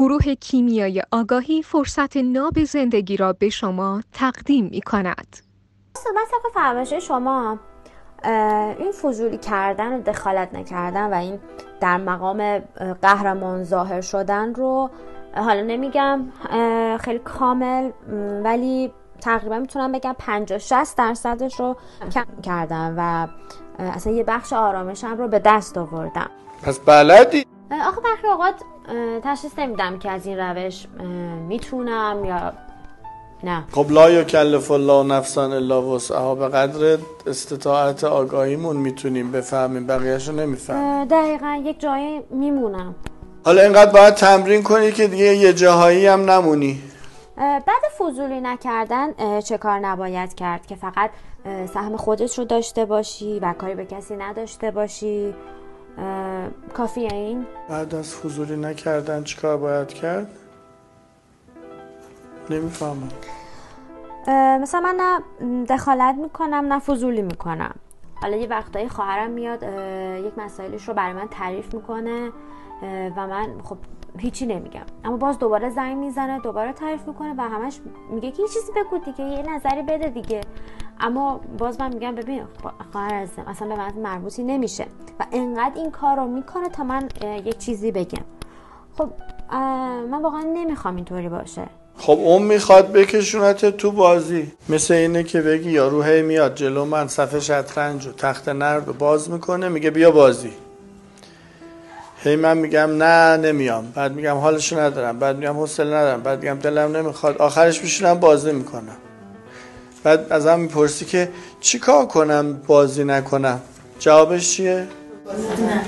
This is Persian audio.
گروه کیمیای آگاهی فرصت ناب زندگی را به شما تقدیم می کند. من طبق فرمایش شما این فضولی کردن و دخالت نکردن و این در مقام قهرمان ظاهر شدن رو حالا نمیگم خیلی کامل ولی تقریبا می‌تونم بگم 50 60 درصدش رو کم کردم و اصلا یه بخش آرامشم رو به دست آوردم پس بلدی آخه برخی اوقات تشخیص نمیدم که از این روش می‌تونم یا نه. خب لا یکلف الله نفسا الا وسعها. به قدر استطاعت آگاهیمون می‌تونیم بفهمیم بقیهش رو نمی‌فهمیم دقیقا یک جایی میمونم. حالا اینقدر باید تمرین کنی که دیگه یه جاهایی هم نمونی. بعد فضولی نکردن چه کار نباید کرد؟ که فقط سهم خودت رو داشته باشی و کاری به کسی نداشته باشی. کافیه این؟ بعد از فضولی نکردن چی کار باید کرد؟ نمی‌فهمم. مثلا من نه دخالت می‌کنم نه فضولی می‌کنم. حالا یه وقتایی خواهرم میاد یک مسائلش رو برای من تعریف می‌کنه. و من خب هیچی نمیگم. اما باز دوباره زنگ می‌زنه دوباره تعریف می‌کنه و همش میگه که یه چیزی بگو دیگه یه نظری بده دیگه. اما باز من میگم ببین خواهر ازم اصلا به من مربوطی نمیشه و انقدر این کار رو می‌کنه تا من یک چیزی بگم. خب من واقعا نمی‌خوام اینطوری باشه. خب اون می‌خواد بکشونت تو بازی. مثل اینه که بگی یارو هی میاد جلو من صفحه شطرنج و تخت نرد و باز می‌کنه میگه بیا بازی. هی من میگم نه نمیام. بعد میگم حالشو ندارم. بعد میگم حوصله ندارم. بعد میگم دلم نمی‌خواد. آخرش میشینم بازی می‌کنم. بعد از هم می‌پرسی که چی کار کنم بازی نکنم؟ جوابش چیه؟ نه